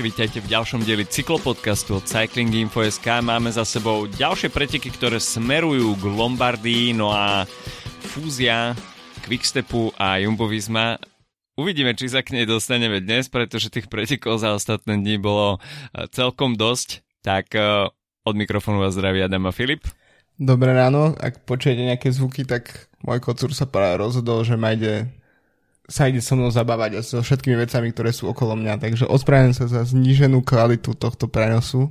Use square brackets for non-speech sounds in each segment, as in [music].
Ahojte, vítajte v ďalšom dieli cyklopodcastu od Cycling Info.sk. Máme za sebou ďalšie preteky, ktoré smerujú k Lombardii, no a fúzia Quickstepu a Jumbo Visma Uvidíme, či sa k nej dostaneme dnes, pretože tých pretekov za ostatné dní bolo eh, celkom dosť. Tak eh, od mikrofónu vás zdraví Adam a Filip. Dobré ráno, ak počujete nejaké zvuky, tak môj kocúr sa práve rozhodol, že ma ide sa ide so mnou zabávať so všetkými vecami, ktoré sú okolo mňa. Takže ospravedlňujem sa za zníženú kvalitu tohto prenosu.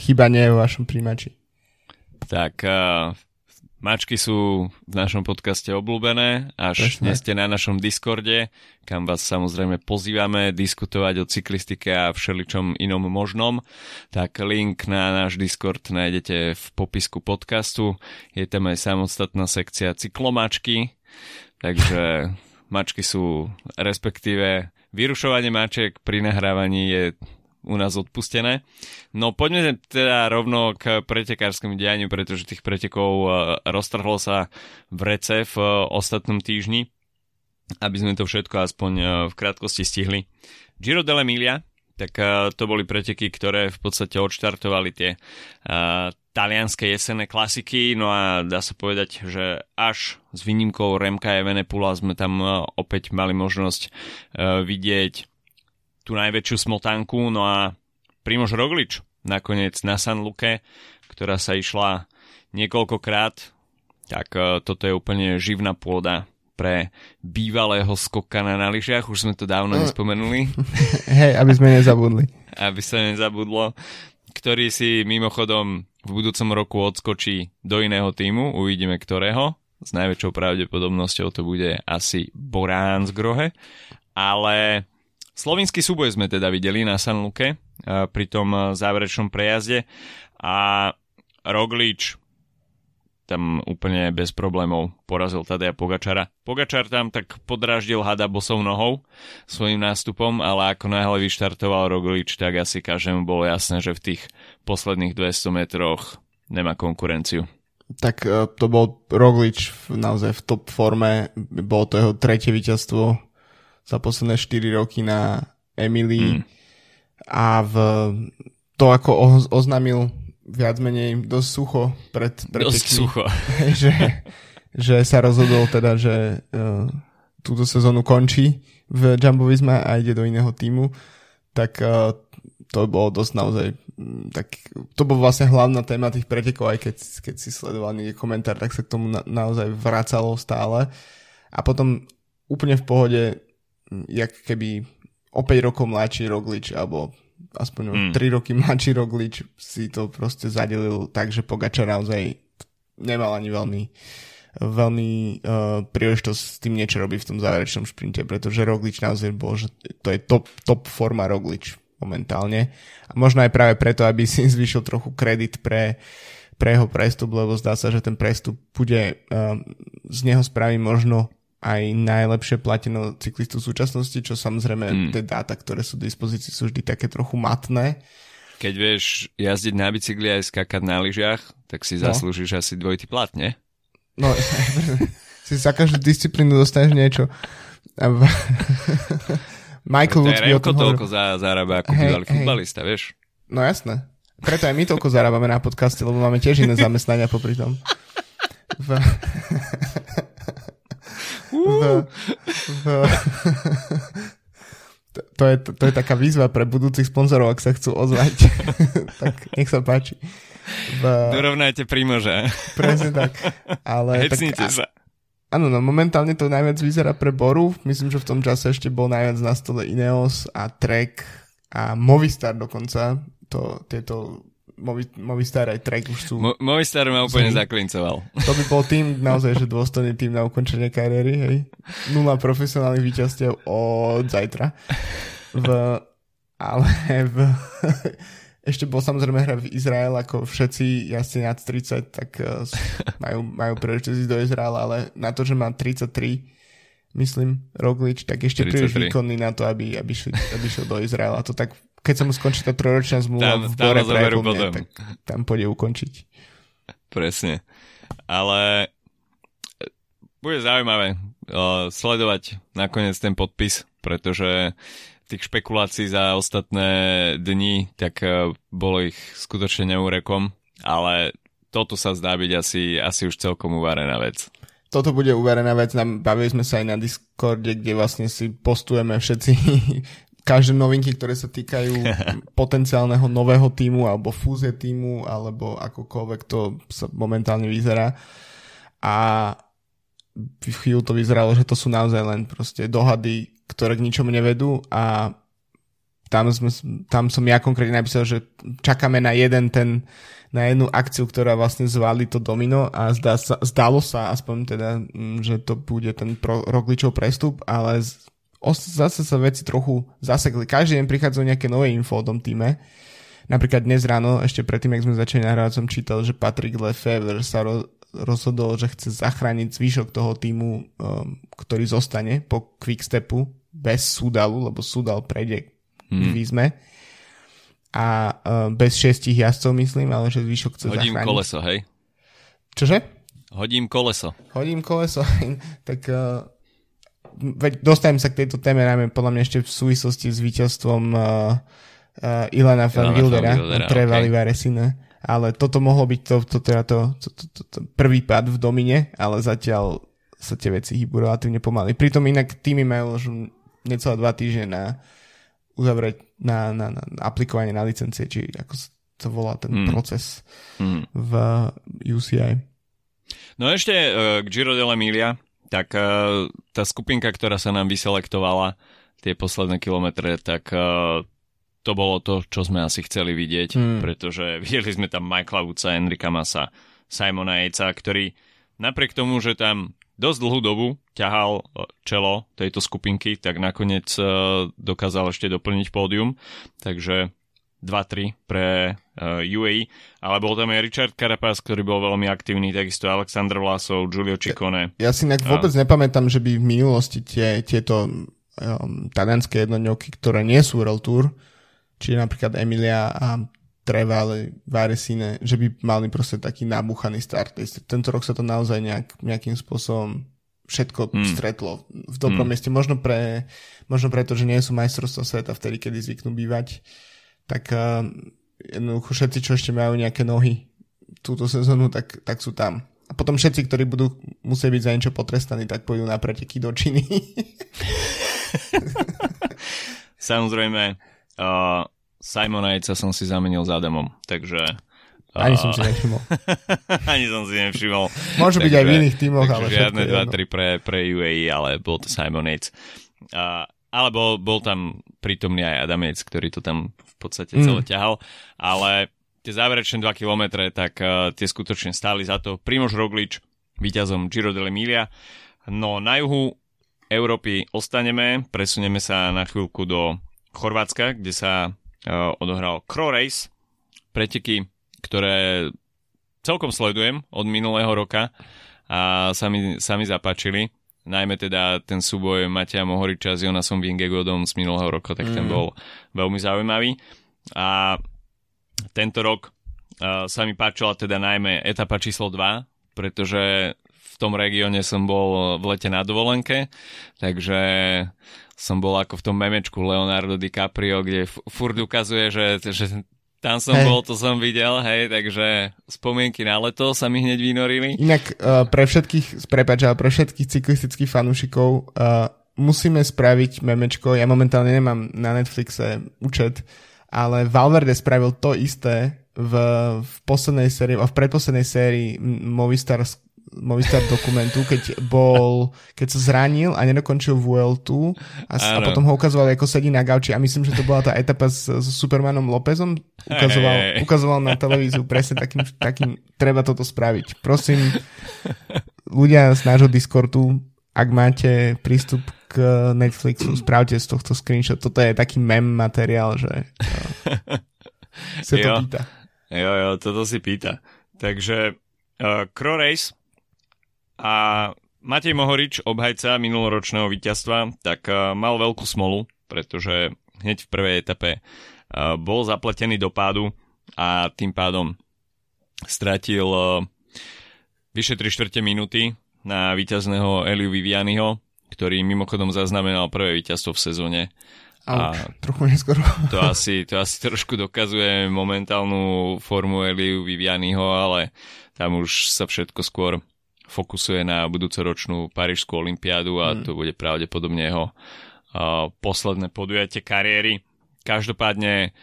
Chyba nie je vo vašom príjimači. Tak uh, mačky sú v našom podcaste obľúbené, až Prečne. ste na našom Discorde, kam vás samozrejme pozývame diskutovať o cyklistike a všeličom inom možnom. Tak link na náš Discord nájdete v popisku podcastu. Je tam aj samostatná sekcia cyklomačky, takže [laughs] mačky sú, respektíve vyrušovanie maček pri nahrávaní je u nás odpustené. No poďme teda rovno k pretekárskému dianiu, pretože tých pretekov e, roztrhlo sa v rece v e, ostatnom týždni, aby sme to všetko aspoň e, v krátkosti stihli. Giro dell'Emilia, tak to boli preteky, ktoré v podstate odštartovali tie talianské jesenné klasiky, no a dá sa povedať, že až s výnimkou Remka Evenepula sme tam e, opäť mali možnosť e, vidieť tú najväčšiu smotánku, no a Primož Roglič nakoniec na San Luke, ktorá sa išla niekoľkokrát, tak e, toto je úplne živná pôda pre bývalého skokana na lyžiach, už sme to dávno no. nespomenuli. [laughs] Hej, aby sme nezabudli. aby sa nezabudlo ktorý si mimochodom v budúcom roku odskočí do iného týmu, uvidíme ktorého. S najväčšou pravdepodobnosťou to bude asi Borán z Grohe. Ale slovinský súboj sme teda videli na San Luke pri tom záverečnom prejazde a Roglič tam úplne bez problémov porazil Tadeja Pogačara. Pogačar tam tak podráždil hada bosou nohou svojim nástupom, ale ako náhle vyštartoval Roglič, tak asi každému bolo jasné, že v tých posledných 200 metroch nemá konkurenciu. Tak e, to bol Roglič naozaj v top forme, bolo to jeho tretie víťazstvo za posledné 4 roky na Emily mm. a v to, ako oznámil viac menej dosť sucho pred, pred Dosť sucho. [laughs] že, že sa rozhodol teda, že uh, túto sezónu končí v Jumbo Visma a ide do iného týmu, tak uh, to bolo dosť naozaj mm, tak to bol vlastne hlavná téma tých pretekov, aj keď, keď si sledoval niekde komentár, tak sa k tomu na, naozaj vracalo stále. A potom úplne v pohode, mm, jak keby o 5 rokov mladší Roglič, alebo aspoň mm. 3 roky mladší Roglič si to proste zadelil tak, že Pogačar naozaj nemal ani veľmi veľmi uh, príležitosť s tým niečo robiť v tom záverečnom šprinte, pretože Roglič naozaj bol, že to je top, top forma Roglič momentálne. A možno aj práve preto, aby si [laughs] zvýšil trochu kredit pre, pre jeho prestup, lebo zdá sa, že ten prestup bude, uh, z neho spraví možno aj najlepšie platenú cyklistu v súčasnosti, čo samozrejme mm. tie dáta, ktoré sú v dispozícii, sú vždy také trochu matné. Keď vieš jazdiť na bicykli aj skakať na lyžiach, tak si no. zaslúžiš asi dvojitý plat, nie? No, [laughs] si za každú disciplínu dostaneš niečo. [laughs] Michael Woods by o tom toľko za, zarába ako hey, bývalý hey. futbalista, vieš? No jasné. Preto aj my toľko zarábame na podcaste, lebo máme tiež iné zamestnania popri tom. V [laughs] v, v, [laughs] to, je, to, je taká výzva pre budúcich sponzorov, ak sa chcú ozvať. [laughs] tak nech sa páči. V, Dorovnajte Primože. Presne tak. Ale tak, sa. Áno, no momentálne to najviac vyzerá pre Boru. Myslím, že v tom čase ešte bol najviac na stole Ineos a Trek a Movistar dokonca. To, tieto Movi, Movistar aj Trek už sú... Mo, Movistar ma úplne zaklincoval. [laughs] To by bol tým, naozaj, že dôstojný tým na ukončenie kariéry, hej. Nula profesionálnych víťazstiev od zajtra. V, ale v, [laughs] ešte bol samozrejme hra v Izrael, ako všetci jazdci nad 30, tak uh, majú, majú príležitosť ísť do Izraela, ale na to, že má 33 myslím, Roglič, tak ešte 33. príliš výkonný na to, aby, aby, šli, aby šiel do Izraela. To tak keď sa mu skončí tá trojročná zmluva tam, v Bore pre potom. tak tam pôjde ukončiť. Presne. Ale e, bude zaujímavé uh, sledovať nakoniec ten podpis, pretože tých špekulácií za ostatné dni, tak uh, bolo ich skutočne neúrekom, ale toto sa zdá byť asi, asi už celkom uvarená vec. Toto bude uvarená vec, bavili sme sa aj na Discorde, kde vlastne si postujeme všetci [laughs] každé novinky, ktoré sa týkajú [laughs] potenciálneho nového týmu alebo fúzie týmu alebo akokoľvek to sa momentálne vyzerá. A v chvíľu to vyzeralo, že to sú naozaj len proste dohady, ktoré k ničomu nevedú a tam, sme, tam som ja konkrétne napísal, že čakáme na jeden ten, na jednu akciu, ktorá vlastne zvali to domino a zdá sa, zdalo sa aspoň teda, mm, že to bude ten pro, Rogličov prestup, ale z, zase sa veci trochu zasekli. Každý deň prichádzajú nejaké nové info o tom týme. Napríklad dnes ráno, ešte predtým, jak sme začali nahrávať, som čítal, že Patrick Lefevre sa ro, rozhodol, že chce zachrániť zvyšok toho týmu, um, ktorý zostane po quickstepu bez Sudalu, lebo Sudal prejde hmm. výzme. A uh, bez šestich jazdcov myslím, ale že zvyšok chce Hodím zachrániť. koleso, hej? Čože? Hodím koleso. Hodím koleso. [laughs] tak uh, veď dostajem sa k tejto téme najmä podľa mňa ešte v súvislosti s víťazstvom uh, uh, Ilana van Wildera pre okay. Ale toto mohlo byť to, to, teda to, to, to, to, to prvý pad v domine, ale zatiaľ sa tie veci hýbu relatívne pomaly. Pritom inak týmy majú už necelé dva týždne na uzavrieť na, na, na aplikovanie na licencie, či ako sa volá ten mm. proces mm. v UCI. No ešte uh, k Giro dell'Emilia, tak uh, tá skupinka, ktorá sa nám vyselektovala tie posledné kilometre, tak uh, to bolo to, čo sme asi chceli vidieť, mm. pretože [laughs] videli sme tam Michaela Woodsa, Enrika Masa, Simona Ejca, ktorý napriek tomu, že tam dosť dlhú dobu ťahal čelo tejto skupinky, tak nakoniec dokázal ešte doplniť pódium, takže 2-3 pre uh, UAE, ale bol tam aj Richard Carapaz, ktorý bol veľmi aktívny, takisto Alexander Vlasov, Giulio Ciccone. Ja, ja si vôbec uh, nepamätám, že by v minulosti tie, tieto um, talianské jednoňovky, ktoré nie sú World Tour, čiže napríklad Emilia a Trevale, Varesine, že by mali proste taký nabuchaný start. Tento rok sa to naozaj nejak, nejakým spôsobom všetko hmm. stretlo v dobrom hmm. mieste. Možno, pre, možno preto, že nie sú majstrovstvá sveta vtedy, kedy zvyknú bývať. Uh, tak uh, jednoducho všetci, čo ešte majú nejaké nohy túto sezónu, tak, tak sú tam. A potom všetci, ktorí budú musieť byť za niečo potrestaní, tak pôjdu na preteky do Číny. [laughs] Samozrejme, uh, Simona Jejca som si zamenil za Adamom, takže... Uh, Ani som si nevšimol. [laughs] Ani som si nevšimol. Môžu byť aj v iných tímoch, ale žiadne 2-3 pre, pre UAE, ale bol to Simon Yates. Uh, ale bol, bol tam prítomný aj Adamec, ktorý to tam v podstate celé mm. ťahal, ale tie záverečné 2 km, tak uh, tie skutočne stáli za to. Primož Roglič, víťazom Giro dell'Emilia. No na juhu Európy ostaneme, presunieme sa na chvíľku do Chorvátska, kde sa uh, odohral Cro Race, preteky, ktoré celkom sledujem od minulého roka a sa mi, sa mi zapáčili najmä teda ten súboj Mateja Mohoriča s Jonasom Vingegodom z minulého roka, tak mm. ten bol veľmi zaujímavý. A tento rok uh, sa mi páčila teda najmä etapa číslo 2, pretože v tom regióne som bol v lete na dovolenke, takže som bol ako v tom memečku Leonardo DiCaprio, kde furt ukazuje, že, že tam som hey. bol, to som videl, hej, takže spomienky na leto sa mi hneď vynorili. Inak uh, pre všetkých, prepáč, ale pre všetkých cyklistických fanúšikov uh, musíme spraviť memečko, ja momentálne nemám na Netflixe účet, ale Valverde spravil to isté v, v poslednej sérii, a v predposlednej sérii Movistar Movistar dokumentu, keď bol, keď sa zranil a nedokončil Vueltu a, a potom ho ukazoval, ako sedí na gauči a myslím, že to bola tá etapa s, s Supermanom Lópezom. Ukazoval, hey, hey. ukazoval na televíziu presne takým, takým, treba toto spraviť. Prosím, ľudia z nášho Discordu, ak máte prístup k Netflixu, spravte z tohto screenshot. Toto je taký mem materiál, že [laughs] sa to jo. pýta. Jo, jo, toto si pýta. Takže uh, Crow Race a Matej Mohorič, obhajca minuloročného víťazstva, tak uh, mal veľkú smolu, pretože hneď v prvej etape uh, bol zapletený do pádu a tým pádom stratil uh, vyše 3 čtvrte minúty na víťazného Eliu Vivianiho, ktorý mimochodom zaznamenal prvé víťazstvo v sezóne Auč, a trochu neskoro. [laughs] To asi, to asi trošku dokazuje momentálnu formu Eliu Vivianiho, ale tam už sa všetko skôr fokusuje na budúcoročnú Parížskú olimpiádu a hmm. to bude pravdepodobne jeho uh, posledné podujatie kariéry. Každopádne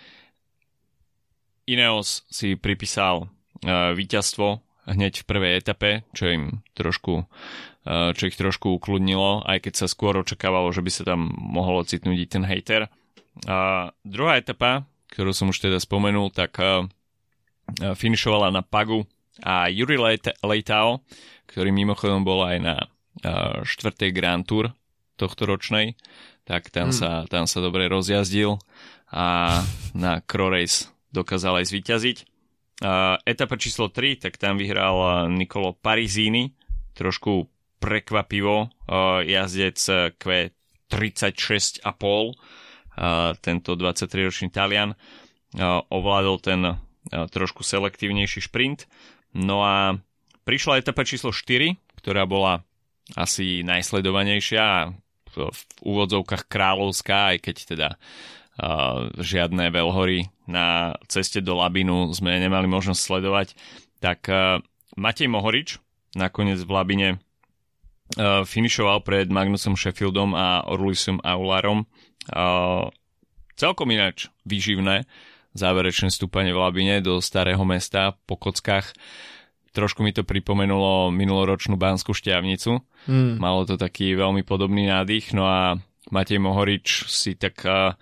Ineos si pripísal uh, víťazstvo hneď v prvej etape, čo im trošku uh, čo ich trošku ukludnilo, aj keď sa skôr očakávalo, že by sa tam mohol ocitnúť i ten hater. A druhá etapa, ktorú som už teda spomenul, tak finišovala na Pagu a Yuri Leitao, ktorý mimochodom bol aj na štvrtej Grand Tour tohto ročnej, tak tam, hmm. sa, tam sa dobre rozjazdil a na Crow Race dokázal aj zvíťaziť. Etapa číslo 3, tak tam vyhral Nicolo Parizini, trošku prekvapivo, jazdec Q36,5, uh, tento 23-ročný Talian, ovládol ten trošku selektívnejší šprint. No a prišla etapa číslo 4, ktorá bola asi najsledovanejšia v úvodzovkách kráľovská, aj keď teda uh, žiadne veľhory na ceste do Labinu sme nemali možnosť sledovať, tak uh, Matej Mohorič nakoniec v Labine uh, finišoval pred Magnusom Sheffieldom a Orlusom Aularom. Celkom ináč výživné záverečné stúpanie v Labine do starého mesta po kockách. Trošku mi to pripomenulo minuloročnú Banskú šťavnicu. Mm. Malo to taký veľmi podobný nádych. No a Matej Mohorič si tak uh,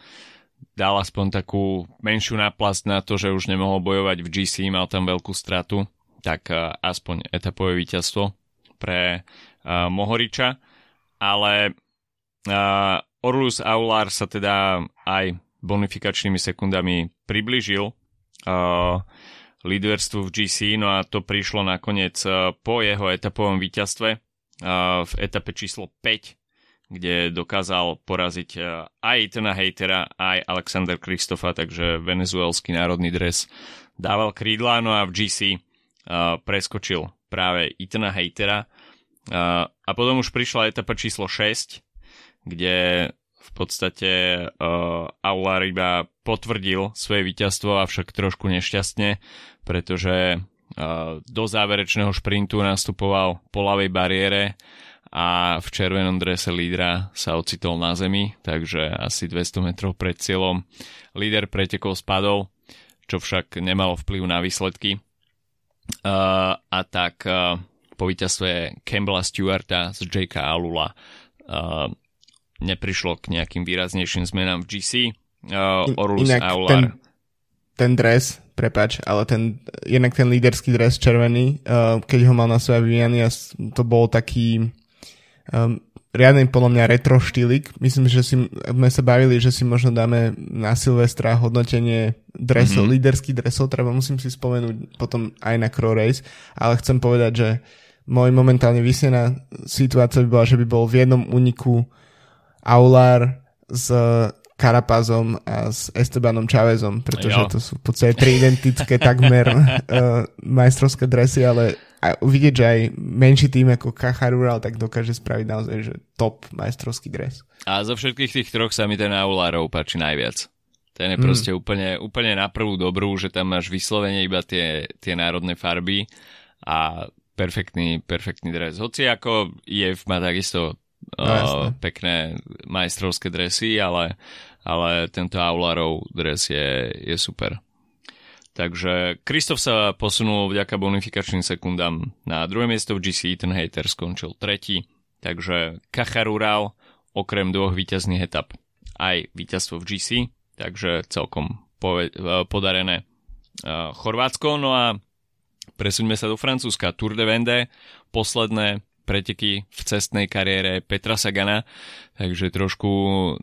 dal aspoň takú menšiu náplast na to, že už nemohol bojovať v GC, mal tam veľkú stratu, tak uh, aspoň etapové víťazstvo pre uh, Mohoriča. Ale uh, Orlus Aular sa teda aj bonifikačnými sekundami približil uh, líderstvu v GC, no a to prišlo nakoniec uh, po jeho etapovom víťazstve uh, v etape číslo 5, kde dokázal poraziť uh, aj Etana Hatera, aj Alexander Kristofa, takže venezuelský národný dres dával krídla, no a v GC preskočil práve Etana Hatera uh, a potom už prišla etapa číslo 6, kde v podstate uh, Aular iba potvrdil svoje víťazstvo, avšak trošku nešťastne, pretože uh, do záverečného šprintu nastupoval po ľavej bariére a v červenom drese lídra sa ocitol na zemi, takže asi 200 metrov pred cieľom líder pretekov spadol, čo však nemalo vplyv na výsledky. Uh, a tak uh, po víťazstve Campbella Stewarta z J.K. Alula uh, neprišlo k nejakým výraznejším zmenám v GC. Uh, Orus Inak Aular. Ten, ten dres, prepač, ale ten, jednak ten líderský dres červený, uh, keď ho mal na svoje Viviani, to bol taký um, riadny podľa mňa retro štýlik. Myslím, že si, sme sa bavili, že si možno dáme na Silvestra hodnotenie dresov, mm-hmm. líderských dresov, treba musím si spomenúť potom aj na Crow Race, ale chcem povedať, že môj momentálne vysnená situácia by bola, že by bol v jednom úniku Aular s Karapazom a s Estebanom Chavezom, pretože jo. to sú v podstate tri identické takmer uh, majstrovské dresy, ale a uvidieť, že aj menší tým ako Kacharural tak dokáže spraviť naozaj že top majstrovský dres. A zo všetkých tých troch sa mi ten Aulárov páči najviac. Ten je mm. proste úplne, úplne na prvú dobrú, že tam máš vyslovene iba tie, tie národné farby a perfektný, perfektný dres. Hoci ako je má takisto no, pekné majstrovské dresy, ale, ale tento Aularov dres je, je super. Takže Kristof sa posunul vďaka bonifikačným sekundám na druhé miesto v GC, ten hater skončil tretí, takže Kacharural okrem dvoch víťazných etap aj víťazstvo v GC, takže celkom podarené Chorvátsko. No a presuňme sa do Francúzska. Tour de Vendée, posledné preteky v cestnej kariére Petra Sagana, takže trošku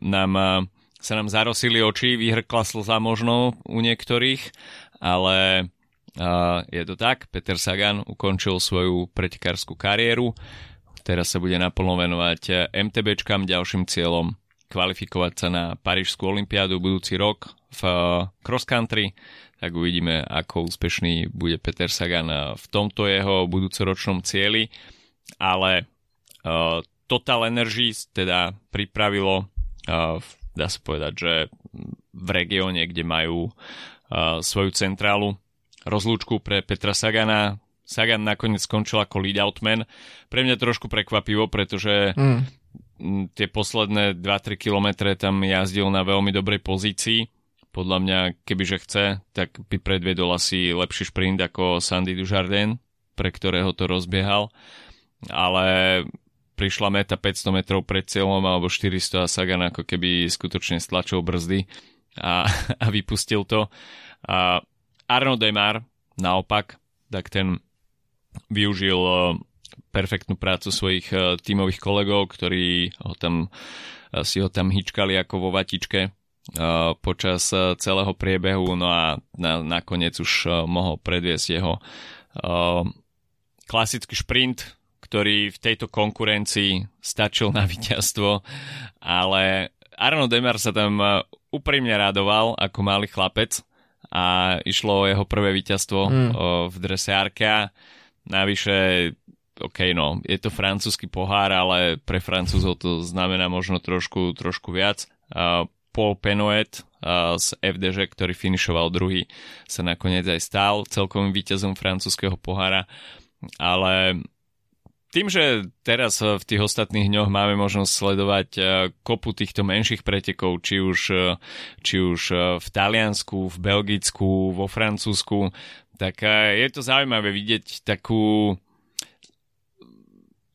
nám, sa nám zarosili oči, vyhrkla slza možno u niektorých, ale uh, je to tak, Peter Sagan ukončil svoju pretekárskú kariéru, teraz sa bude naplno venovať MTBčkám, ďalším cieľom kvalifikovať sa na Parížskú olympiádu budúci rok v cross country, tak uvidíme, ako úspešný bude Peter Sagan v tomto jeho budúcoročnom cieli ale uh, Total Energies teda pripravilo uh, dá sa povedať, že v regióne, kde majú uh, svoju centrálu. Rozlúčku pre Petra Sagana. Sagan nakoniec skončil ako lead outman. Pre mňa trošku prekvapivo, pretože mm. tie posledné 2-3 kilometre tam jazdil na veľmi dobrej pozícii. Podľa mňa, kebyže chce, tak by predviedol asi lepší šprint ako Sandy Dujardin, pre ktorého to rozbiehal. Ale prišla meta 500 metrov pred cieľom alebo 400 a Sagan ako keby skutočne stlačil brzdy a, [laughs] a vypustil to. A Arno Demar naopak, tak ten využil e, perfektnú prácu svojich e, tímových kolegov, ktorí ho tam, e, si ho tam hýčkali ako vo vatičke počas celého priebehu, no a na, nakoniec už mohol predviesť jeho klasický šprint, ktorý v tejto konkurencii stačil na víťazstvo, ale Arno Demar sa tam e, úprimne radoval ako malý chlapec a išlo o jeho prvé víťazstvo mm. v drese Arka. Navyše, OK, no, je to francúzsky pohár, ale pre Francúzov to znamená možno trošku, trošku viac. Paul Penoet z FDŽ, ktorý finišoval druhý, sa nakoniec aj stal celkovým víťazom francúzského pohára, ale tým, že teraz v tých ostatných dňoch máme možnosť sledovať eh, kopu týchto menších pretekov, či už, eh, či už eh, v Taliansku, v Belgicku, vo Francúzsku, tak je to zaujímavé vidieť takú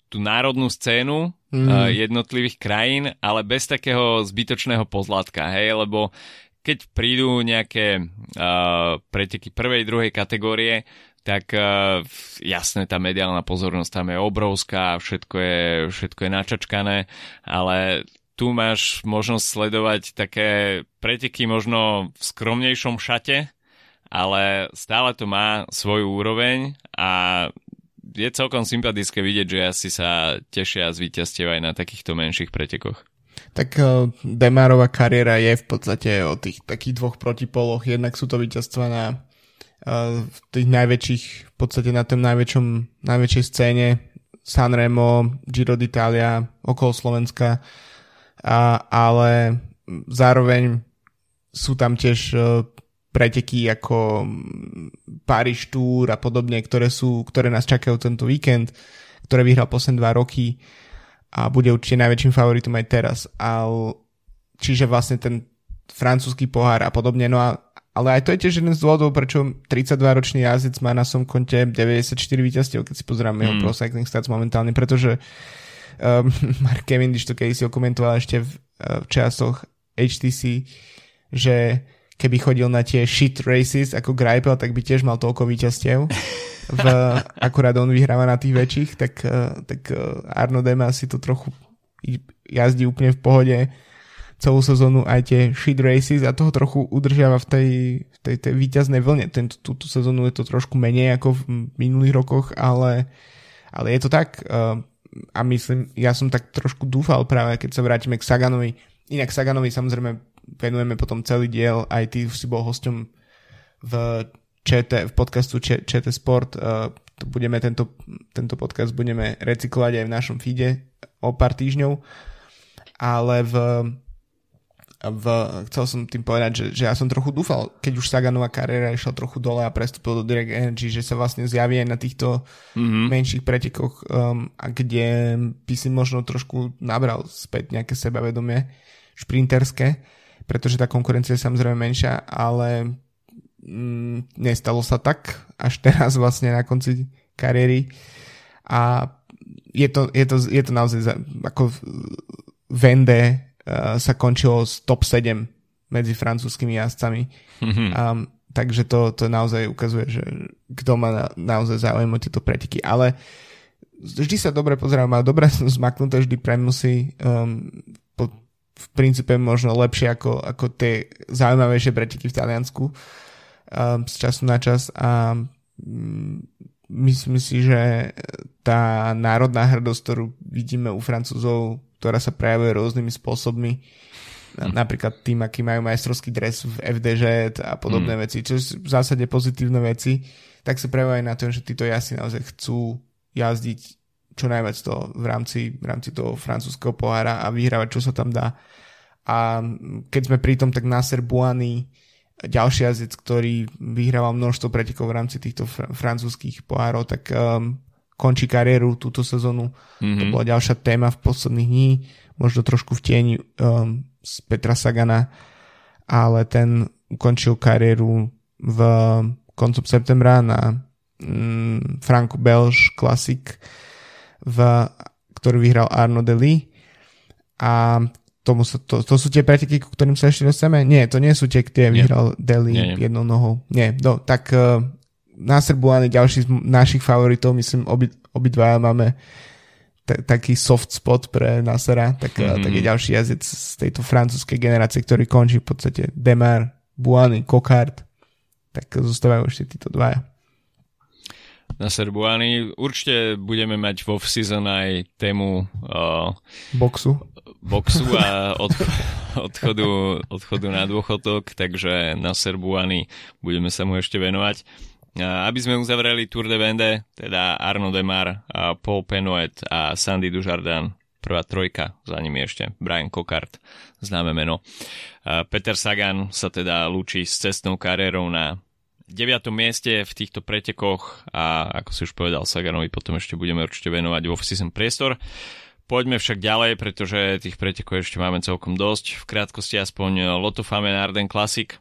tú národnú scénu mm. jednotlivých krajín, ale bez takého zbytočného pozlátka, hej, lebo keď prídu nejaké uh, preteky prvej, druhej kategórie, tak uh, jasné, tá mediálna pozornosť tam je obrovská, všetko je, všetko je načačkané, ale tu máš možnosť sledovať také preteky možno v skromnejšom šate, ale stále to má svoju úroveň a je celkom sympatické vidieť, že asi sa tešia z víťazstiev aj na takýchto menších pretekoch. Tak uh, Demarová kariéra je v podstate o tých takých dvoch protipoloch. Jednak sú to víťazstva na v tých najväčších, v podstate na tom najväčšom, najväčšej scéne Sanremo, Giro d'Italia, okolo Slovenska, a, ale zároveň sú tam tiež e, preteky ako Paris Tour a podobne, ktoré, sú, ktoré nás čakajú tento víkend, ktoré vyhral posledné dva roky a bude určite najväčším favoritom aj teraz. Ale, čiže vlastne ten francúzsky pohár a podobne. No a ale aj to je tiež jeden z dôvodov, prečo 32-ročný jazdec má na som konte 94 víťazstiev, keď si pozrieme mm. jeho Pro Cycling Stats momentálne, pretože um, [laughs] Mark Cavendish to keď si okomentoval ešte v, uh, v časoch HTC, že keby chodil na tie shit races ako Greipel, tak by tiež mal toľko víťazstiev. [laughs] V, akurát on vyhráva na tých väčších, tak, uh, tak uh, Arno Dema si to trochu jazdí úplne v pohode celú sezónu aj tie shit races a toho trochu udržiava v tej, v tej, tej výťaznej vlne. Tento, túto sezónu je to trošku menej ako v minulých rokoch, ale, ale je to tak uh, a myslím, ja som tak trošku dúfal práve, keď sa vrátime k Saganovi. Inak Saganovi samozrejme venujeme potom celý diel, aj ty si bol hosťom v ČT, v podcastu ČT Sport. Uh, budeme tento, tento podcast budeme recyklovať aj v našom feede o pár týždňov. Ale v, v, chcel som tým povedať, že, že ja som trochu dúfal, keď už Saganová kariéra išla trochu dole a prestúpil do Direct Energy, že sa vlastne zjaví aj na týchto mm-hmm. menších pretekoch, um, a kde by si možno trošku nabral späť nejaké sebavedomie šprinterské, pretože tá konkurencia je samozrejme menšia, ale mm, nestalo sa tak až teraz vlastne na konci kariéry a je to, je to, je to naozaj za, ako Vende sa končilo z top 7 medzi francúzskými jazdcami. Mm-hmm. Um, takže to, to naozaj ukazuje, že kto má na, naozaj záujem o tieto preteky. Ale vždy sa dobre pozerám, má dobre [laughs] zmaknuté vždy premusy um, po, v princípe možno lepšie ako, ako tie zaujímavejšie preteky v Taliansku um, z času na čas a um, myslím si, že tá národná hrdosť, ktorú vidíme u Francúzov ktorá sa prejavuje rôznymi spôsobmi. Hmm. Napríklad tým, aký majú majstrovský dres v FDŽ a podobné hmm. veci, čo sú v zásade pozitívne veci, tak sa prejavuje na tom, že títo jazdci naozaj chcú jazdiť čo najviac to v rámci, v rámci toho francúzského pohára a vyhrávať, čo sa tam dá. a keď sme pri tom, tak Nasser Buany, ďalší jazdec, ktorý vyhrával množstvo pretekov v rámci týchto fr- francúzských pohárov, tak um, končí kariéru túto sezónu. Mm-hmm. To bola ďalšia téma v posledných dní, možno trošku v tieni um, z Petra Sagana, ale ten ukončil kariéru v koncom septembra na mm, Franco Belge Classic, v, ktorý vyhral Arno Deli a tomu sa, to, to sú tie preteky, ku ktorým sa ešte dostaneme? Nie, to nie sú tie, kde vyhral Deli jednou nohou. Nie, no, tak uh, Nasser Buany, ďalší z našich favoritov, myslím, obi, obidvaja máme t- taký soft spot pre Nasera, tak, mm-hmm. tak je ďalší jazdec z tejto francúzskej generácie, ktorý končí v podstate Demar, Buany, Kokard, tak zostávajú ešte títo dvaja na Serbuány. Určite budeme mať vo season aj tému uh, boxu. boxu a [laughs] od, odchodu, odchodu na dôchodok, takže na Serbuány budeme sa mu ešte venovať. Uh, aby sme uzavreli Tour de Vende, teda Arno Demar, uh, Paul Penoet a Sandy Dujardin, prvá trojka, za nimi ešte Brian Cockart, známe meno. Uh, Peter Sagan sa teda lúči s cestnou kariérou na 9. mieste v týchto pretekoch a ako si už povedal Saganovi, potom ešte budeme určite venovať vo season priestor. Poďme však ďalej, pretože tých pretekov ešte máme celkom dosť. V krátkosti aspoň Lotto Famen Arden Classic,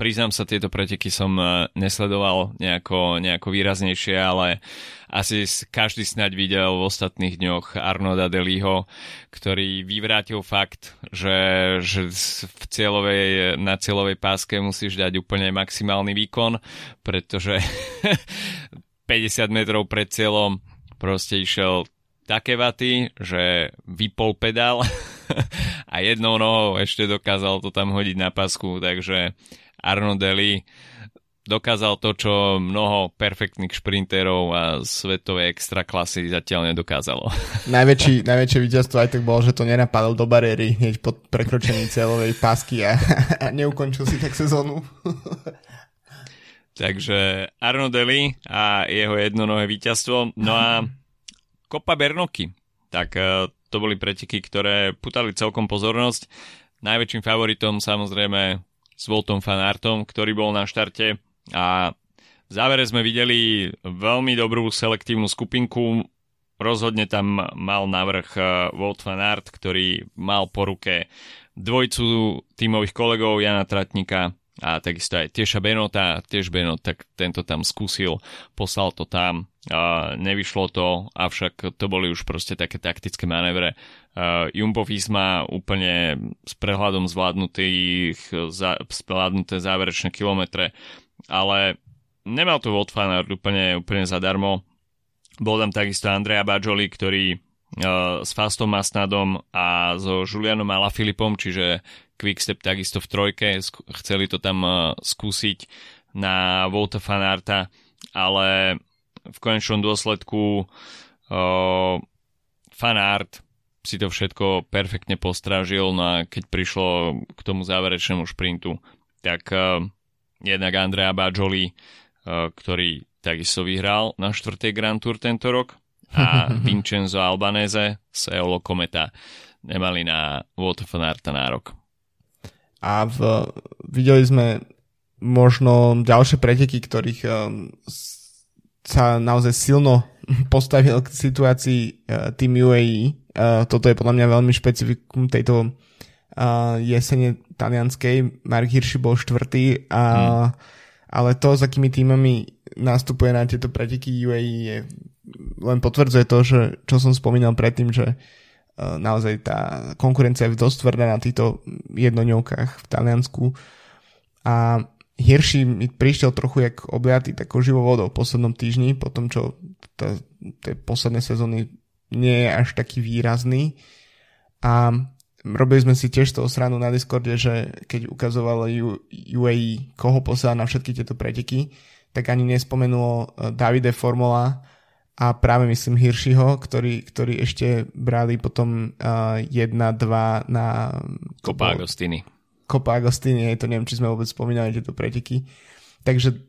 priznám sa, tieto preteky som e, nesledoval nejako, nejako výraznejšie, ale asi každý snáď videl v ostatných dňoch Arnoda Deliho, ktorý vyvrátil fakt, že, že v cieľovej, na cieľovej páske musíš dať úplne maximálny výkon, pretože [laughs] 50 metrov pred cieľom proste išiel také vaty, že vypol pedál [laughs] a jednou nohou ešte dokázal to tam hodiť na pasku, takže Arno Deli dokázal to, čo mnoho perfektných šprinterov a svetovej extra klasy zatiaľ nedokázalo. [laughs] Najväčší, najväčšie víťazstvo aj tak bolo, že to nenapadol do bariéry hneď pod prekročením celovej pásky a, a neukončil si tak sezónu. [laughs] Takže Arno Deli a jeho jednonohé víťazstvo. No a Copa Bernoky. Tak e, to boli preteky, ktoré putali celkom pozornosť. Najväčším favoritom samozrejme s Voltom Fanartom, ktorý bol na štarte a v závere sme videli veľmi dobrú selektívnu skupinku. Rozhodne tam mal navrh Volt Fanart, ktorý mal po ruke dvojcu tímových kolegov Jana Tratníka a takisto aj Tieša Benota, tiež Benot, tak tento tam skúsil, poslal to tam, a nevyšlo to, avšak to boli už proste také taktické manévre. Jumbo Visma úplne s prehľadom zvládnutých, za, zvládnuté záverečné kilometre, ale nemal to Wout úplne, úplne zadarmo. Bol tam takisto Andrea Bajoli, ktorý s Fastom Masnadom a so Julianom Alaphilippom, čiže Quickstep takisto v trojke, chceli to tam uh, skúsiť na Volta Fanarta, ale v konečnom dôsledku uh, Fanart si to všetko perfektne postražil, no a keď prišlo k tomu záverečnému šprintu, tak uh, jednak Andrea Bajoli, uh, ktorý takisto vyhral na štvrtej Grand Tour tento rok a Vincenzo Albanese z Eolo Kometa nemali na Waterfanarta nárok. A v, videli sme možno ďalšie preteky, ktorých um, sa naozaj silno [laughs] postavil k situácii uh, tým UAE Uh, toto je podľa mňa veľmi špecifikum tejto uh, jesene talianskej. Mark Hirschi bol štvrtý, a, hmm. ale to, s akými týmami nastupuje na tieto preteky UAE je, len potvrdzuje to, že, čo som spomínal predtým, že uh, naozaj tá konkurencia je dosť tvrdá na týchto jednoňovkách v Taliansku a Hirschi mi prišiel trochu jak obliatý takou živou vodou v poslednom týždni, po tom, čo tie posledné sezóny nie je až taký výrazný. A robili sme si tiež toho stranu na Discorde, že keď ukazovalo UAE, koho posiela na všetky tieto preteky, tak ani nespomenulo e, Davide Formula a práve myslím Hirschiho, ktorý, ktorý ešte brali potom uh, 1-2 na... Copa Agostini. Copa Agostini, to neviem, či sme vôbec spomínali tieto preteky. Takže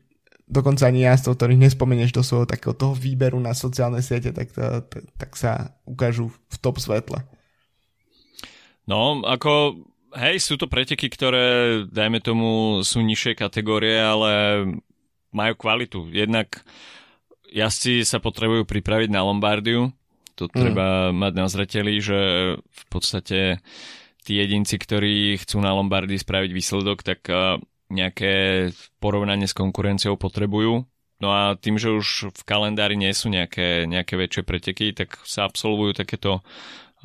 dokonca ani jazdcov, ktorých nespomenieš do svojho takého toho výberu na sociálne siete, tak, to, tak sa ukážu v top svetle. No, ako hej, sú to preteky, ktoré, dajme tomu, sú nižšie kategórie, ale majú kvalitu. Jednak jazdci sa potrebujú pripraviť na Lombardiu, to mm. treba mať na zreteli, že v podstate tí jedinci, ktorí chcú na Lombardii spraviť výsledok, tak nejaké porovnanie s konkurenciou potrebujú. No a tým, že už v kalendári nie sú nejaké, nejaké väčšie preteky, tak sa absolvujú takéto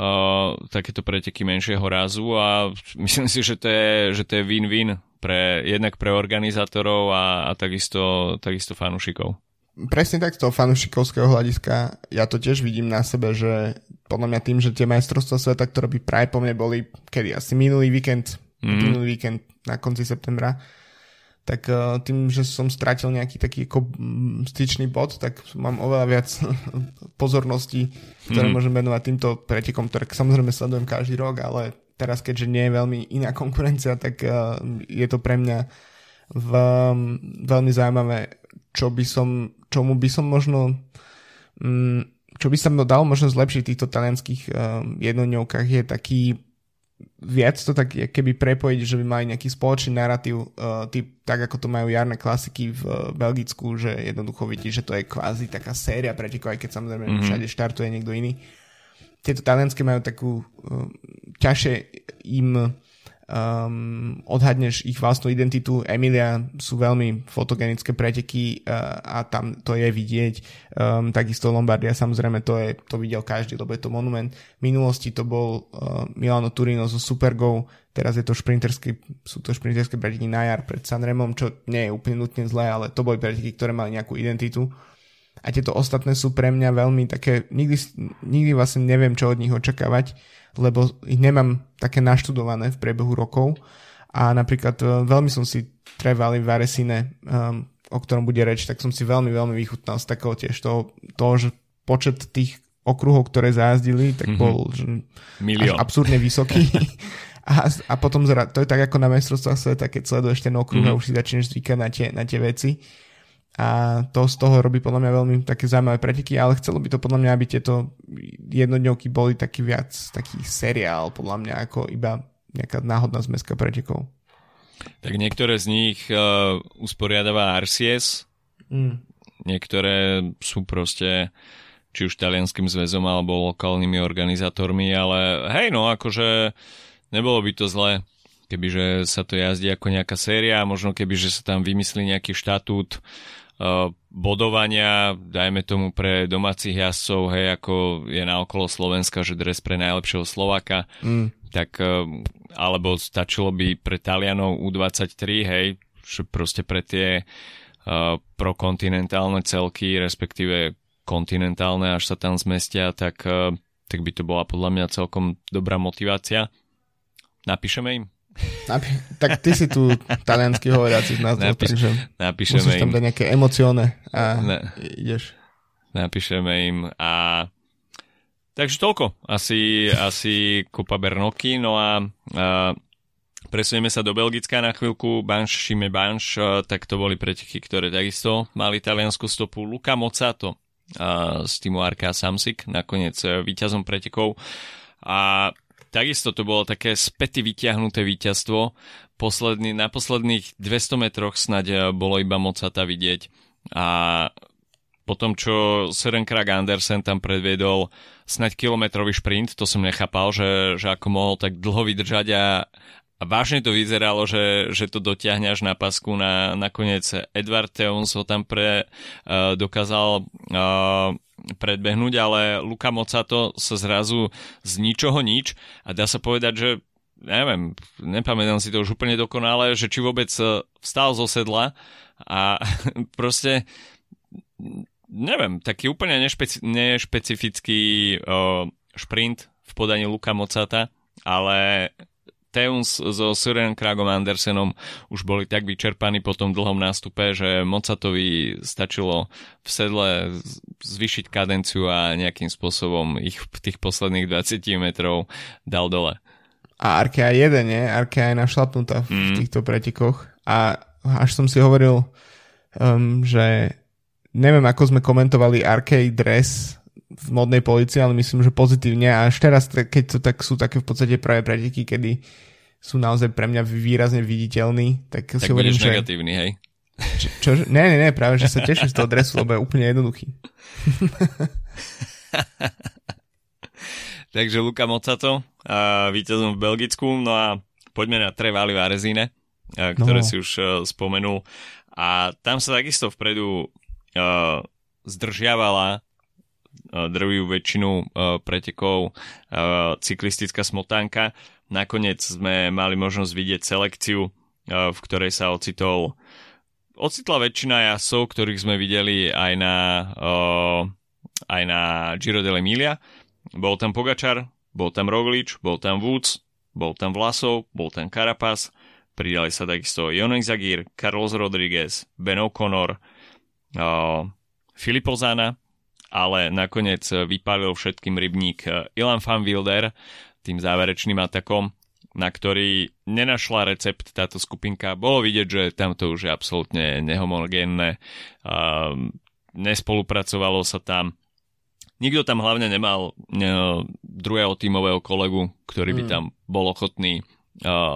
uh, takéto preteky menšieho rázu a [laughs] myslím si, že to je, že to je win-win pre, jednak pre organizátorov a, a takisto, takisto fanúšikov. Presne tak z toho fanúšikovského hľadiska ja to tiež vidím na sebe, že podľa mňa tým, že tie majstrovstvá sveta, ktoré by práve po mne boli, kedy asi minulý víkend, mm. minulý víkend na konci septembra, tak uh, tým, že som stratil nejaký taký ako mm, styčný bod, tak mám oveľa viac [laughs] pozorností, ktoré mm. môžem venovať týmto pretekom, ktoré samozrejme sledujem každý rok, ale teraz keďže nie je veľmi iná konkurencia, tak uh, je to pre mňa v, veľmi zaujímavé, čo by som, čomu by som možno um, čo by sa dalo možno zlepšiť v týchto talianských um, jednodňovkách je taký viac to tak keby prepojiť, že by mali nejaký spoločný narratív, uh, typ, tak ako to majú jarné klasiky v uh, Belgicku, že jednoducho vidí, že to je kvázi taká séria pretekov, aj keď samozrejme mm-hmm. všade štartuje niekto iný. Tieto talianské majú takú uh, ťažšie im um, odhadneš ich vlastnú identitu. Emilia sú veľmi fotogenické preteky uh, a tam to je vidieť. Um, takisto Lombardia, samozrejme, to, je, to videl každý, lebo je to monument. V minulosti to bol uh, Milano Turino zo Supergo, teraz je to šprinterské, sú to šprinterské preteky na jar pred Sanremom, čo nie je úplne nutne zlé, ale to boli preteky, ktoré mali nejakú identitu. A tieto ostatné sú pre mňa veľmi také, nikdy, nikdy vlastne neviem, čo od nich očakávať lebo ich nemám také naštudované v priebehu rokov a napríklad e, veľmi som si trevali v Aresine, um, o ktorom bude reč, tak som si veľmi, veľmi vychutnal z takého tiež toho, toho že počet tých okruhov, ktoré zajazdili, tak mm-hmm. bol že, až absurdne vysoký. [laughs] a, a potom zra, to je tak ako na mestrovstvách sveta, keď sleduješ ten okruh mm-hmm. a už si začneš zvykať na tie, na tie veci a to z toho robí podľa mňa veľmi také zaujímavé preteky, ale chcelo by to podľa mňa, aby tieto jednodňovky boli taký viac taký seriál, podľa mňa, ako iba nejaká náhodná zmeska pretekov. Tak niektoré z nich uh, usporiadáva RCS, mm. niektoré sú proste či už talianským zväzom alebo lokálnymi organizátormi, ale hej no, akože nebolo by to zlé, kebyže sa to jazdí ako nejaká séria, možno kebyže sa tam vymyslí nejaký štatút, bodovania, dajme tomu pre domácich jazdcov, hej, ako je na okolo Slovenska, že dres pre najlepšieho Slováka, mm. tak eh, alebo stačilo by pre Talianov U23, hej, že proste pre tie uh, prokontinentálne celky, respektíve kontinentálne, až sa tam zmestia, tak, uh, tak by to bola podľa mňa celkom dobrá motivácia. Napíšeme im? Napi- tak ty si tu taliansky hovoriaci z nás, Napíš, takže napíšeme musíš tam dať nejaké emocióne a ne, ideš. Napíšeme im a takže toľko. Asi, asi Copa Bernoky, no a, a presunieme sa do Belgická na chvíľku. Banš, Šime Banš, tak to boli preteky, ktoré takisto mali taliansku stopu. Luka Mocato z týmu Arka Samsik, nakoniec e, víťazom pretekov. A Takisto to bolo také späty vyťahnuté víťazstvo. Posledný, na posledných 200 metroch snáď eh, bolo iba mocata vidieť. A potom, čo Søren Krag Andersen tam predviedol snaď kilometrový šprint, to som nechápal, že, že ako mohol tak dlho vydržať a, a vážne to vyzeralo, že, že to až na pasku. Na, nakoniec Edward Teuns ho tam pre, uh, dokázal uh, predbehnúť, ale Luka Mocato sa zrazu z ničoho nič a dá sa povedať, že neviem, nepamätám si to už úplne dokonale, že či vôbec e, vstal zo sedla a [laughs] proste neviem, taký úplne nešpeci- nešpecifický o, šprint v podaní Luka Mocata, ale Teuns so Søren Kragom Andersenom už boli tak vyčerpaní po tom dlhom nástupe, že Mocatovi stačilo v sedle zvyšiť kadenciu a nejakým spôsobom ich v tých posledných 20 metrov dal dole. A Arkea 1, nie? Arkea je našlapnutá v mm. týchto pretekoch. A až som si hovoril, um, že neviem, ako sme komentovali Arkea dres v modnej policii, ale myslím, že pozitívne. A až teraz, keď to tak sú také v podstate práve preteky, kedy sú naozaj pre mňa výrazne viditeľní. Tak, tak si hovorím, že... negatívny, hej? Čo, čo, ne, ne, ne, práve, že sa teším z toho dresu, lebo je úplne jednoduchý. [laughs] Takže Luka Mocato, víťazom v Belgicku, no a poďme na Trevali Varezine, ktoré no. si už uh, spomenul. A tam sa takisto vpredu uh, zdržiavala uh, drvivú väčšinu uh, pretekov uh, cyklistická smotánka. Nakoniec sme mali možnosť vidieť selekciu, v ktorej sa ocitol ocitla väčšina jasov, ktorých sme videli aj na, aj na Giro dell'Emilia. Bol tam Pogačar, bol tam Roglič, bol tam Woods, bol tam Vlasov, bol tam Carapaz, pridali sa takisto Jonek Zagir, Carlos Rodriguez, Ben O'Connor, uh, Zana, ale nakoniec vypálil všetkým rybník Ilan van Wilder tým záverečným atakom na ktorý nenašla recept táto skupinka. Bolo vidieť, že tamto už je absolútne nehomogénne, nespolupracovalo sa tam. Nikto tam hlavne nemal ne, druhého tímového kolegu, ktorý by mm. tam bol ochotný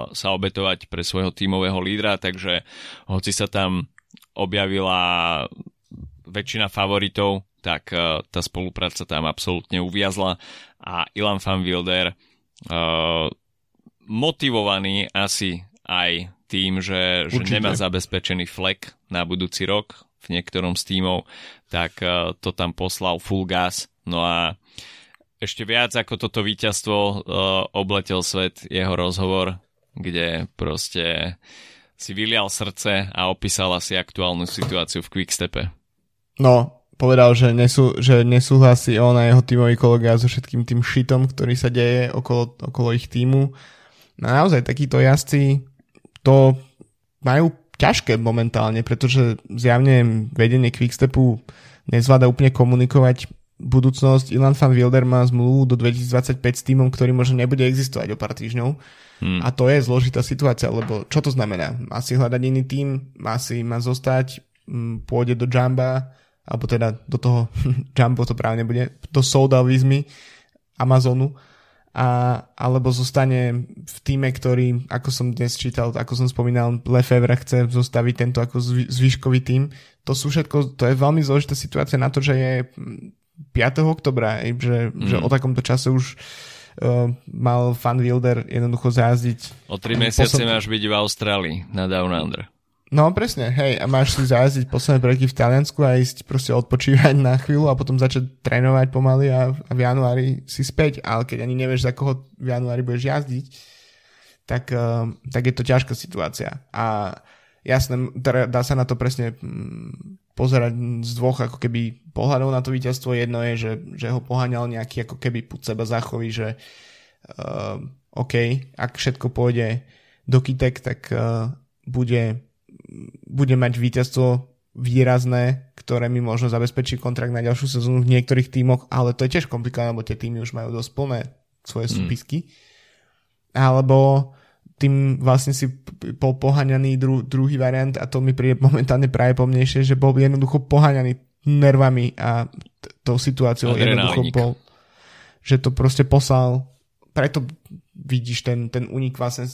sa obetovať pre svojho tímového lídra, takže hoci sa tam objavila väčšina favoritov, tak uh, tá spolupráca tam absolútne uviazla a Ilan van Wilder uh, motivovaný asi aj tým, že, že nemá zabezpečený flek na budúci rok v niektorom z tímov, tak uh, to tam poslal full gas. No a ešte viac ako toto víťazstvo obletel svet jeho rozhovor, kde proste si vylial srdce a opísal asi aktuálnu situáciu v Quickstepe. No, povedal, že, nesú, že nesúhlasí on a jeho tímový kolega so všetkým tým šitom, ktorý sa deje okolo, okolo ich týmu No naozaj takíto jazdci to majú ťažké momentálne, pretože zjavne vedenie Quickstepu nezvláda úplne komunikovať budúcnosť. Ilan van Wilder má zmluvu do 2025 s týmom, ktorý možno nebude existovať o pár týždňov. Hmm. A to je zložitá situácia, lebo čo to znamená? Má si hľadať iný tým, má si má zostať, pôjde do Jamba, alebo teda do toho [laughs] Jumbo to práve nebude, do Soldavizmy Amazonu a, alebo zostane v týme, ktorý, ako som dnes čítal, ako som spomínal, Lefebvre chce zostaviť tento ako zvyškový tým. To sú všetko, to je veľmi zložitá situácia na to, že je 5. oktobra, že, mm. že o takomto čase už uh, mal Fan Wilder jednoducho zázdiť. O 3 mesiace posom... máš byť v Austrálii na Down Under. No presne, hej, a máš si zajazdiť posledné preky v Taliansku a ísť proste odpočívať na chvíľu a potom začať trénovať pomaly a, a v januári si späť, ale keď ani nevieš, za koho v januári budeš jazdiť, tak, uh, tak je to ťažká situácia. A jasné, dá sa na to presne mm, pozerať z dvoch ako keby pohľadov na to víťazstvo. Jedno je, že, že ho poháňal nejaký ako keby put seba záchový, že uh, OK, ak všetko pôjde do kytek, tak uh, bude bude mať víťazstvo výrazné, ktoré mi možno zabezpečí kontrakt na ďalšiu sezónu v niektorých tímoch, ale to je tiež komplikované, lebo tie týmy už majú dosť plné svoje mm. súpisky. Alebo tým vlastne si bol poháňaný dru, druhý variant a to mi príde momentálne práve pomnejšie, že bol jednoducho poháňaný nervami a t- tou situáciou jednoducho bol, že to proste poslal preto vidíš ten, ten únik vlastne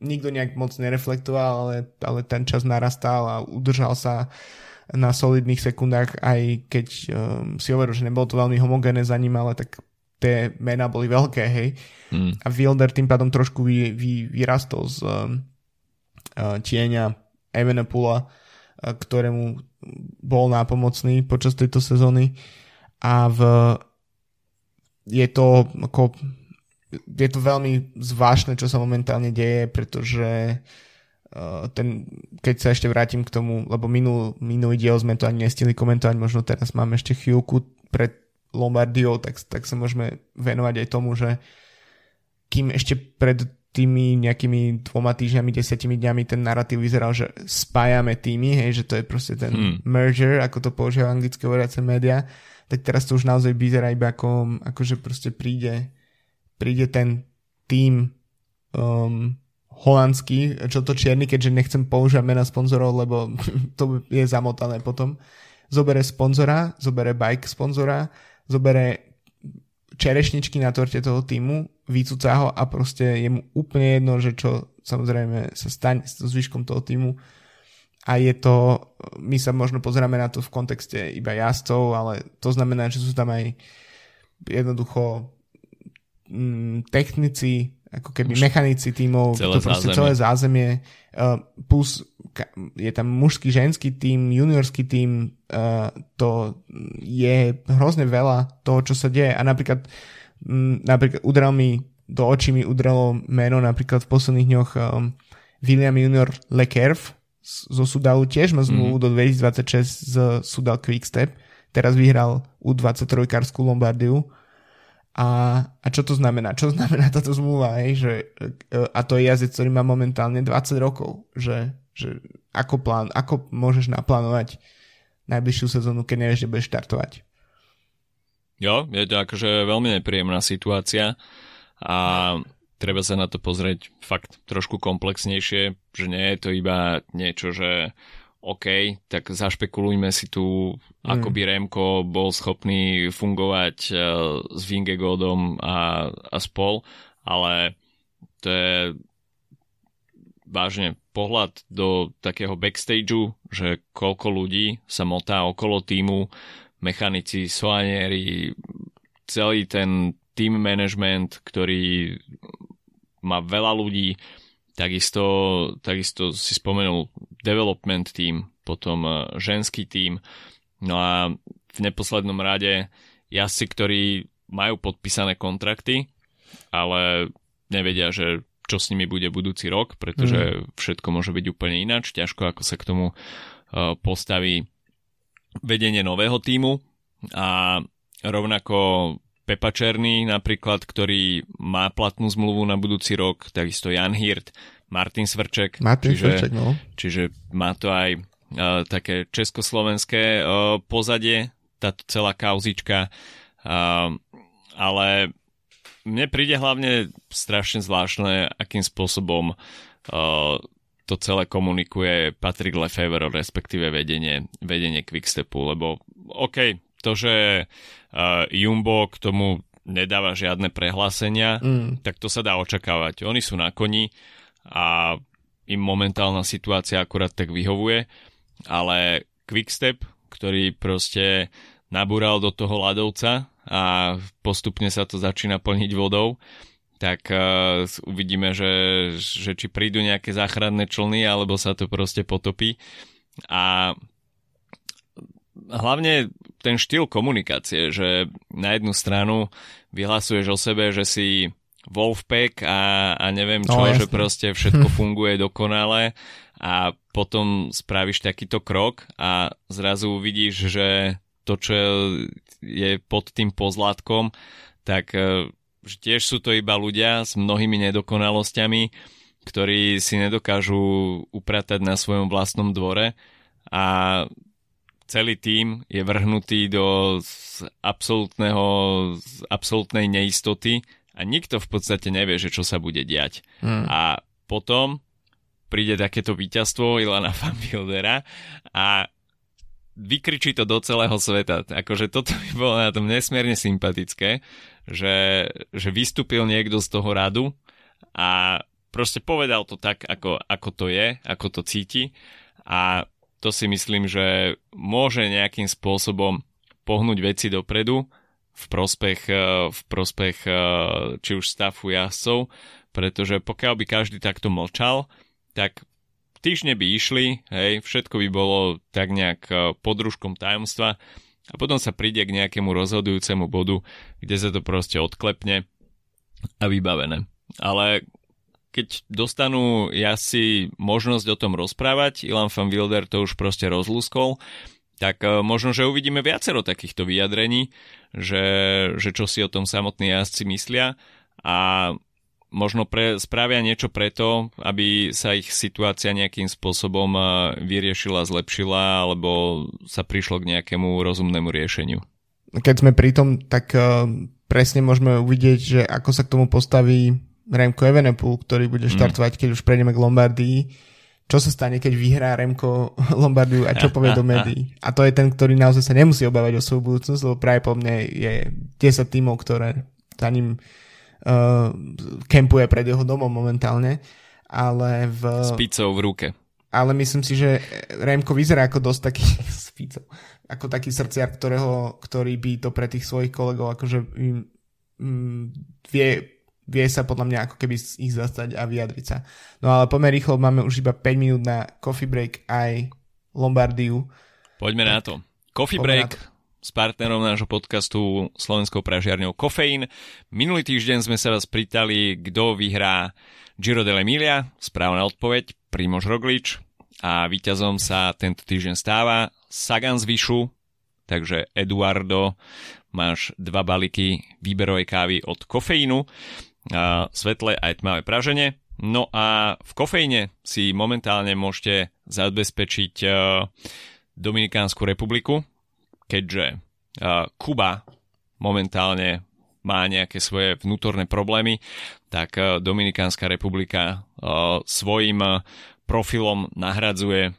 nikto nejak moc nereflektoval, ale, ale ten čas narastal a udržal sa na solidných sekundách, aj keď um, si hovoril, že nebolo to veľmi homogénne za ním, ale tak tie mená boli veľké, hej. Mm. A Wilder tým pádom trošku vy, vy, vyrastol z um, uh, tieňa Evenepula, uh, ktorému bol nápomocný počas tejto sezóny a v je to ako je to veľmi zvláštne, čo sa momentálne deje, pretože uh, ten, keď sa ešte vrátim k tomu, lebo minul, minulý diel sme to ani nestihli komentovať, možno teraz máme ešte chvíľku pred Lombardiou, tak, tak sa môžeme venovať aj tomu, že kým ešte pred tými nejakými dvoma týždňami, desiatimi dňami ten narratív vyzeral, že spájame týmy, hej, že to je proste ten hmm. merger, ako to používajú anglické hovoriace médiá, tak teraz to už naozaj vyzerá iba ako, ako že proste príde príde ten tým um, holandský, čo to čierny, keďže nechcem používať mena sponzorov, lebo [laughs] to je zamotané potom. Zobere sponzora, zobere bike sponzora, zobere čerešničky na torte toho týmu, vycúca ho a proste je mu úplne jedno, že čo samozrejme sa stane so zvyškom toho týmu a je to, my sa možno pozeráme na to v kontexte iba jazdcov, ale to znamená, že sú tam aj jednoducho mm, technici, ako keby Už mechanici tímov, celé to proste zázemie. celé zázemie, uh, plus je tam mužský, ženský tím, juniorský tím, uh, to je hrozne veľa toho, čo sa deje a napríklad, um, napríklad udrel mi, do očí mi udrelo meno napríklad v posledných dňoch um, William Junior Lekerv, zo Sudalu tiež má zmluvu mm. do 2026 z Sudal Quickstep. Teraz vyhral U23 Karskú Lombardiu. A, a čo to znamená? Čo znamená táto zmluva? Hej? Že, e, a to je jazdec, ktorý má momentálne 20 rokov. Že, že ako, plán, ako môžeš naplánovať najbližšiu sezónu, keď nevieš, že budeš štartovať? Jo, je to akože veľmi nepríjemná situácia a treba sa na to pozrieť fakt trošku komplexnejšie, že nie je to iba niečo, že OK, tak zašpekulujme si tu, mm. ako by Remko bol schopný fungovať uh, s Vingegodom a, a spol, ale to je vážne pohľad do takého backstageu, že koľko ľudí sa motá okolo týmu, mechanici, soanieri, celý ten team management, ktorý má veľa ľudí, takisto, takisto si spomenul development team, potom e, ženský team, no a v neposlednom rade jazdci, ktorí majú podpísané kontrakty, ale nevedia, že čo s nimi bude budúci rok, pretože mm. všetko môže byť úplne ináč, ťažko ako sa k tomu uh, postaví vedenie nového týmu. A rovnako Pepa Černý napríklad, ktorý má platnú zmluvu na budúci rok, takisto Jan Hirt, Martin Svrček. Martin čiže, Svrček, no. Čiže má to aj uh, také československé uh, pozadie, táto celá kauzička. Uh, ale mne príde hlavne strašne zvláštne, akým spôsobom uh, to celé komunikuje Patrick Lefevre, respektíve vedenie, vedenie Quickstepu, lebo OK, to, že uh, Jumbo k tomu nedáva žiadne prehlásenia, mm. tak to sa dá očakávať. Oni sú na koni a im momentálna situácia akurát tak vyhovuje, ale Quickstep, ktorý proste nabúral do toho ľadovca a postupne sa to začína plniť vodou, tak uh, uvidíme, že, že či prídu nejaké záchranné člny, alebo sa to proste potopí. A hlavne ten štýl komunikácie, že na jednu stranu vyhlasuješ o sebe, že si Wolfpack a, a neviem čo, no, že proste všetko funguje dokonale a potom spravíš takýto krok a zrazu uvidíš, že to, čo je pod tým pozlátkom, tak e, že tiež sú to iba ľudia s mnohými nedokonalosťami, ktorí si nedokážu upratať na svojom vlastnom dvore a celý tím je vrhnutý do absolútneho, absolútnej neistoty a nikto v podstate nevie, že čo sa bude diať. Hmm. A potom príde takéto víťazstvo Ilana [laughs] Fanfieldera a vykričí to do celého sveta. Akože toto by bolo na tom nesmierne sympatické, že, že vystúpil niekto z toho radu a proste povedal to tak, ako, ako to je, ako to cíti a to si myslím, že môže nejakým spôsobom pohnúť veci dopredu v prospech, eh, v prospech eh, či už stafu jazdcov, pretože pokiaľ by každý takto mlčal, tak týždne by išli, hej, všetko by bolo tak nejak eh, podružkom tajomstva a potom sa príde k nejakému rozhodujúcemu bodu, kde sa to proste odklepne a vybavené. Ale keď dostanú si možnosť o tom rozprávať, Ilan van Wilder to už proste rozlúskol, tak e, možno, že uvidíme viacero takýchto vyjadrení, že, že čo si o tom samotní jazdci myslia a možno pre, spravia niečo preto, aby sa ich situácia nejakým spôsobom e, vyriešila, zlepšila alebo sa prišlo k nejakému rozumnému riešeniu. Keď sme pri tom, tak uh, presne môžeme uvidieť, že ako sa k tomu postaví Remko Evenepoel, ktorý bude mm. štartovať, keď už prejdeme k Lombardii. Čo sa stane, keď vyhrá Remko [laughs] Lombardiu a čo [laughs] povie do médií? A to je ten, ktorý naozaj sa nemusí obávať o svoju budúcnosť, lebo práve po mne je 10 tímov, ktoré za ním uh, kempuje pred jeho domom momentálne, ale v... S pizzou v ruke. Ale myslím si, že Remko vyzerá ako dosť taký [laughs] s pizzou, ako taký srdciar, ktorého, ktorý by to pre tých svojich kolegov akože mm, vie, vie sa podľa mňa ako keby ich zastať a vyjadriť sa. No ale poďme rýchlo, máme už iba 5 minút na coffee break aj Lombardiu. Poďme tak, na to. Coffee break s partnerom nášho podcastu slovenskou pražiarňou Kofeín. Minulý týždeň sme sa vás pritali, kto vyhrá Giro dell'Emilia, správna odpoveď, Primož Roglič a víťazom sa tento týždeň stáva Sagan z Vyšu, takže Eduardo, máš dva balíky výberovej kávy od kofeínu, svetlé aj tmavé praženie. No a v kofeíne si momentálne môžete zabezpečiť Dominikánsku republiku, keďže uh, Kuba momentálne má nejaké svoje vnútorné problémy, tak uh, Dominikánska republika svojim profilom nahradzuje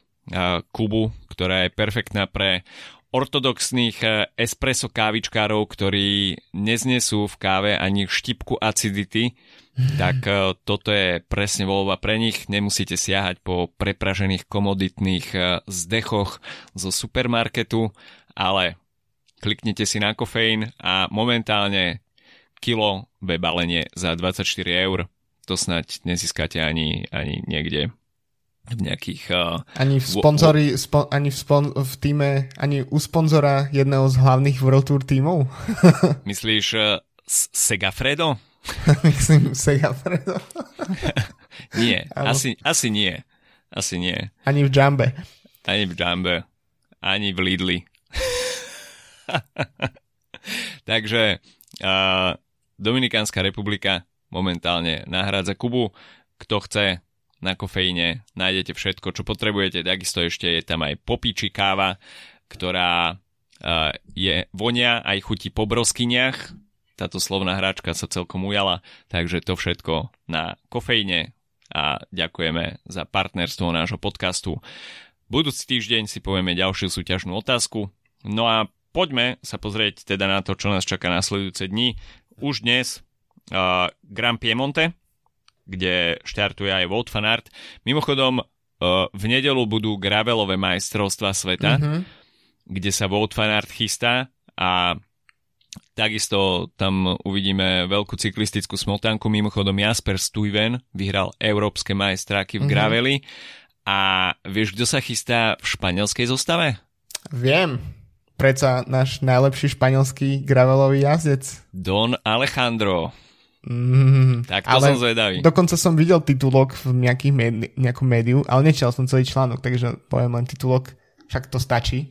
Kubu, ktorá je perfektná pre ortodoxných espresso kávičkárov, ktorí neznesú v káve ani štipku acidity, tak toto je presne voľba pre nich. Nemusíte siahať po prepražených komoditných zdechoch zo supermarketu, ale kliknite si na kofeín a momentálne kilo balenie za 24 eur. To snať nezískate ani, ani niekde v nejakých... Uh, ani v sponzori, spo, ani v, spon, v týme, ani u sponzora jedného z hlavných World Tour tímov? [laughs] Myslíš uh, Segafredo? [laughs] Myslím Segafredo. [laughs] nie, asi, asi nie. Asi nie. Ani v Jambe. Ani v Jambe. Ani v Lidli. Takže uh, Dominikánska republika momentálne nahrádza Kubu. Kto chce na kofeíne, nájdete všetko, čo potrebujete. Takisto ešte je tam aj popíči káva, ktorá uh, je vonia aj chutí po broskyniach. Táto slovná hráčka sa celkom ujala, takže to všetko na kofeíne a ďakujeme za partnerstvo nášho podcastu. Budúci týždeň si povieme ďalšiu súťažnú otázku. No a poďme sa pozrieť teda na to, čo nás čaká nasledujúce dni. Už dnes uh, Grand Piemonte, kde štartuje aj Wout van Aert. Mimochodom, uh, v nedelu budú gravelové majstrovstva sveta, mm-hmm. kde sa Wout van Aert chystá a Takisto tam uvidíme veľkú cyklistickú smotanku. Mimochodom Jasper Stuyven vyhral európske majstráky v mm-hmm. graveli. A vieš, kto sa chystá v španielskej zostave? Viem predsa náš najlepší španielský gravelový jazdec. Don Alejandro. Mm, tak to ale som zvedavý. Dokonca som videl titulok v nejakých médi- nejakom médiu, ale nečítal som celý článok, takže poviem len titulok, však to stačí,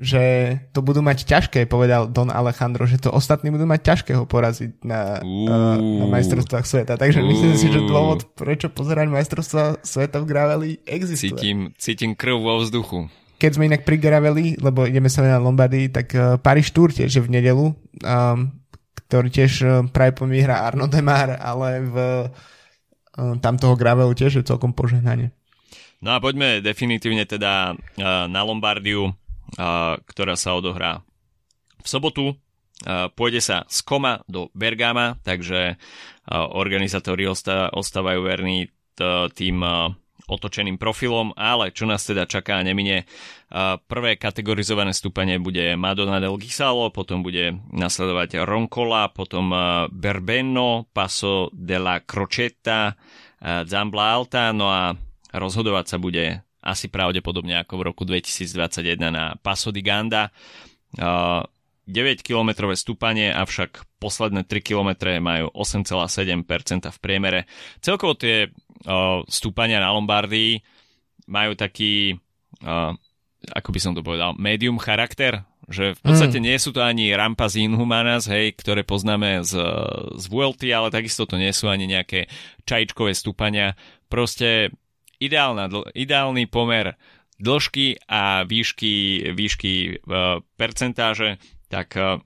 že to budú mať ťažké, povedal Don Alejandro, že to ostatní budú mať ťažké ho poraziť na, uh, na majstrovstvách sveta. Takže uh, myslím si, že dôvod, prečo pozerať majstrovstvá sveta v graveli existuje. Cítim, cítim krv vo vzduchu keď sme inak pri Graveli, lebo ideme sa na Lombardii, tak uh, Paris Tour tiež je v nedelu, um, ktorý tiež uh, práve po hrá Arno Demar, ale v uh, tam toho Gravelu tiež je celkom požehnanie. No a poďme definitívne teda uh, na Lombardiu, ktorá sa odohrá v sobotu. Pôjde sa z Koma do Bergama, takže organizátori ostávajú verní tým otočeným profilom, ale čo nás teda čaká nemine. Prvé kategorizované stúpanie bude Madonna del Gisalo, potom bude nasledovať Roncola, potom Berbeno, Paso de la Crocetta, Zambla Alta, no a rozhodovať sa bude asi pravdepodobne ako v roku 2021 na Paso di Ganda. 9-kilometrové stúpanie, avšak posledné 3 km majú 8,7% v priemere. Celkovo tie uh, stúpania na Lombardii majú taký, uh, ako by som to povedal, medium charakter, že v podstate mm. nie sú to ani rampa z Inhumanas, hej, ktoré poznáme z, z VLT, ale takisto to nie sú ani nejaké čajčkové stúpania. Proste ideálna, ideálny pomer dĺžky a výšky, výšky uh, percentáže tak eh,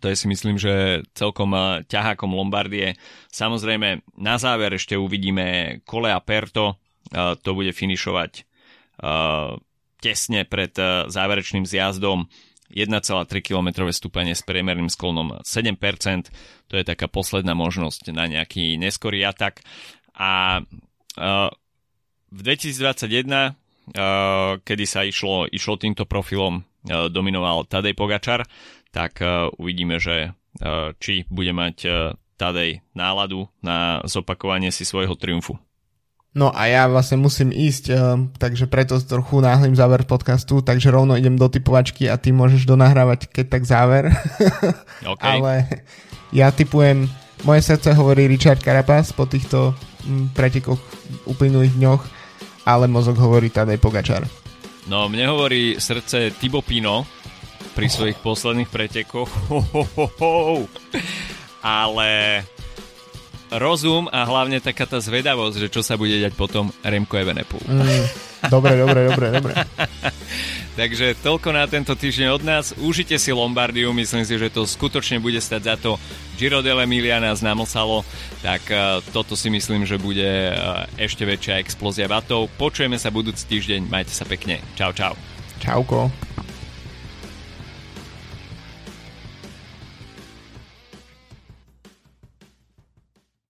to je si myslím, že celkom eh, ťahákom Lombardie. Samozrejme, na záver ešte uvidíme Kolea Perto, eh, to bude finišovať tesne pred záverečným zjazdom 1,3 km stúpanie s priemerným sklonom 7%, to je taká posledná možnosť na nejaký neskorý atak. A v 2021, uh, kedy sa išlo, išlo týmto profilom, uh, dominoval Tadej Pogačar, tak uh, uvidíme, že či bude mať Tadej náladu na zopakovanie si svojho triumfu. No a ja vlastne musím ísť, takže preto trochu náhlým záver podcastu, takže rovno idem do typovačky a ty môžeš donahrávať keď tak záver. [laughs] Okay. Ale ja typujem, moje srdce hovorí Richard Carapaz po týchto m, pretekoch uplynulých dňoch, ale mozog hovorí Tadej Pogačar. No, mne hovorí srdce Tibo Pino pri svojich posledných pretekoch. [laughs] Ho, ho, ho, ho. Ale rozum a hlavne taká tá zvedavosť, že čo sa bude dať potom Remko Evenepoel. Mm, dobre, dobre, dobre, dobre. [laughs] Takže toľko na tento týždeň od nás. Užite si Lombardiu, myslím si, že to skutočne bude stať za to. Giro dell'Emilia nás namosalo, tak uh, toto si myslím, že bude uh, ešte väčšia explózia vatov. Počujeme sa budúci týždeň, majte sa pekne. Čau, čau. Čauko.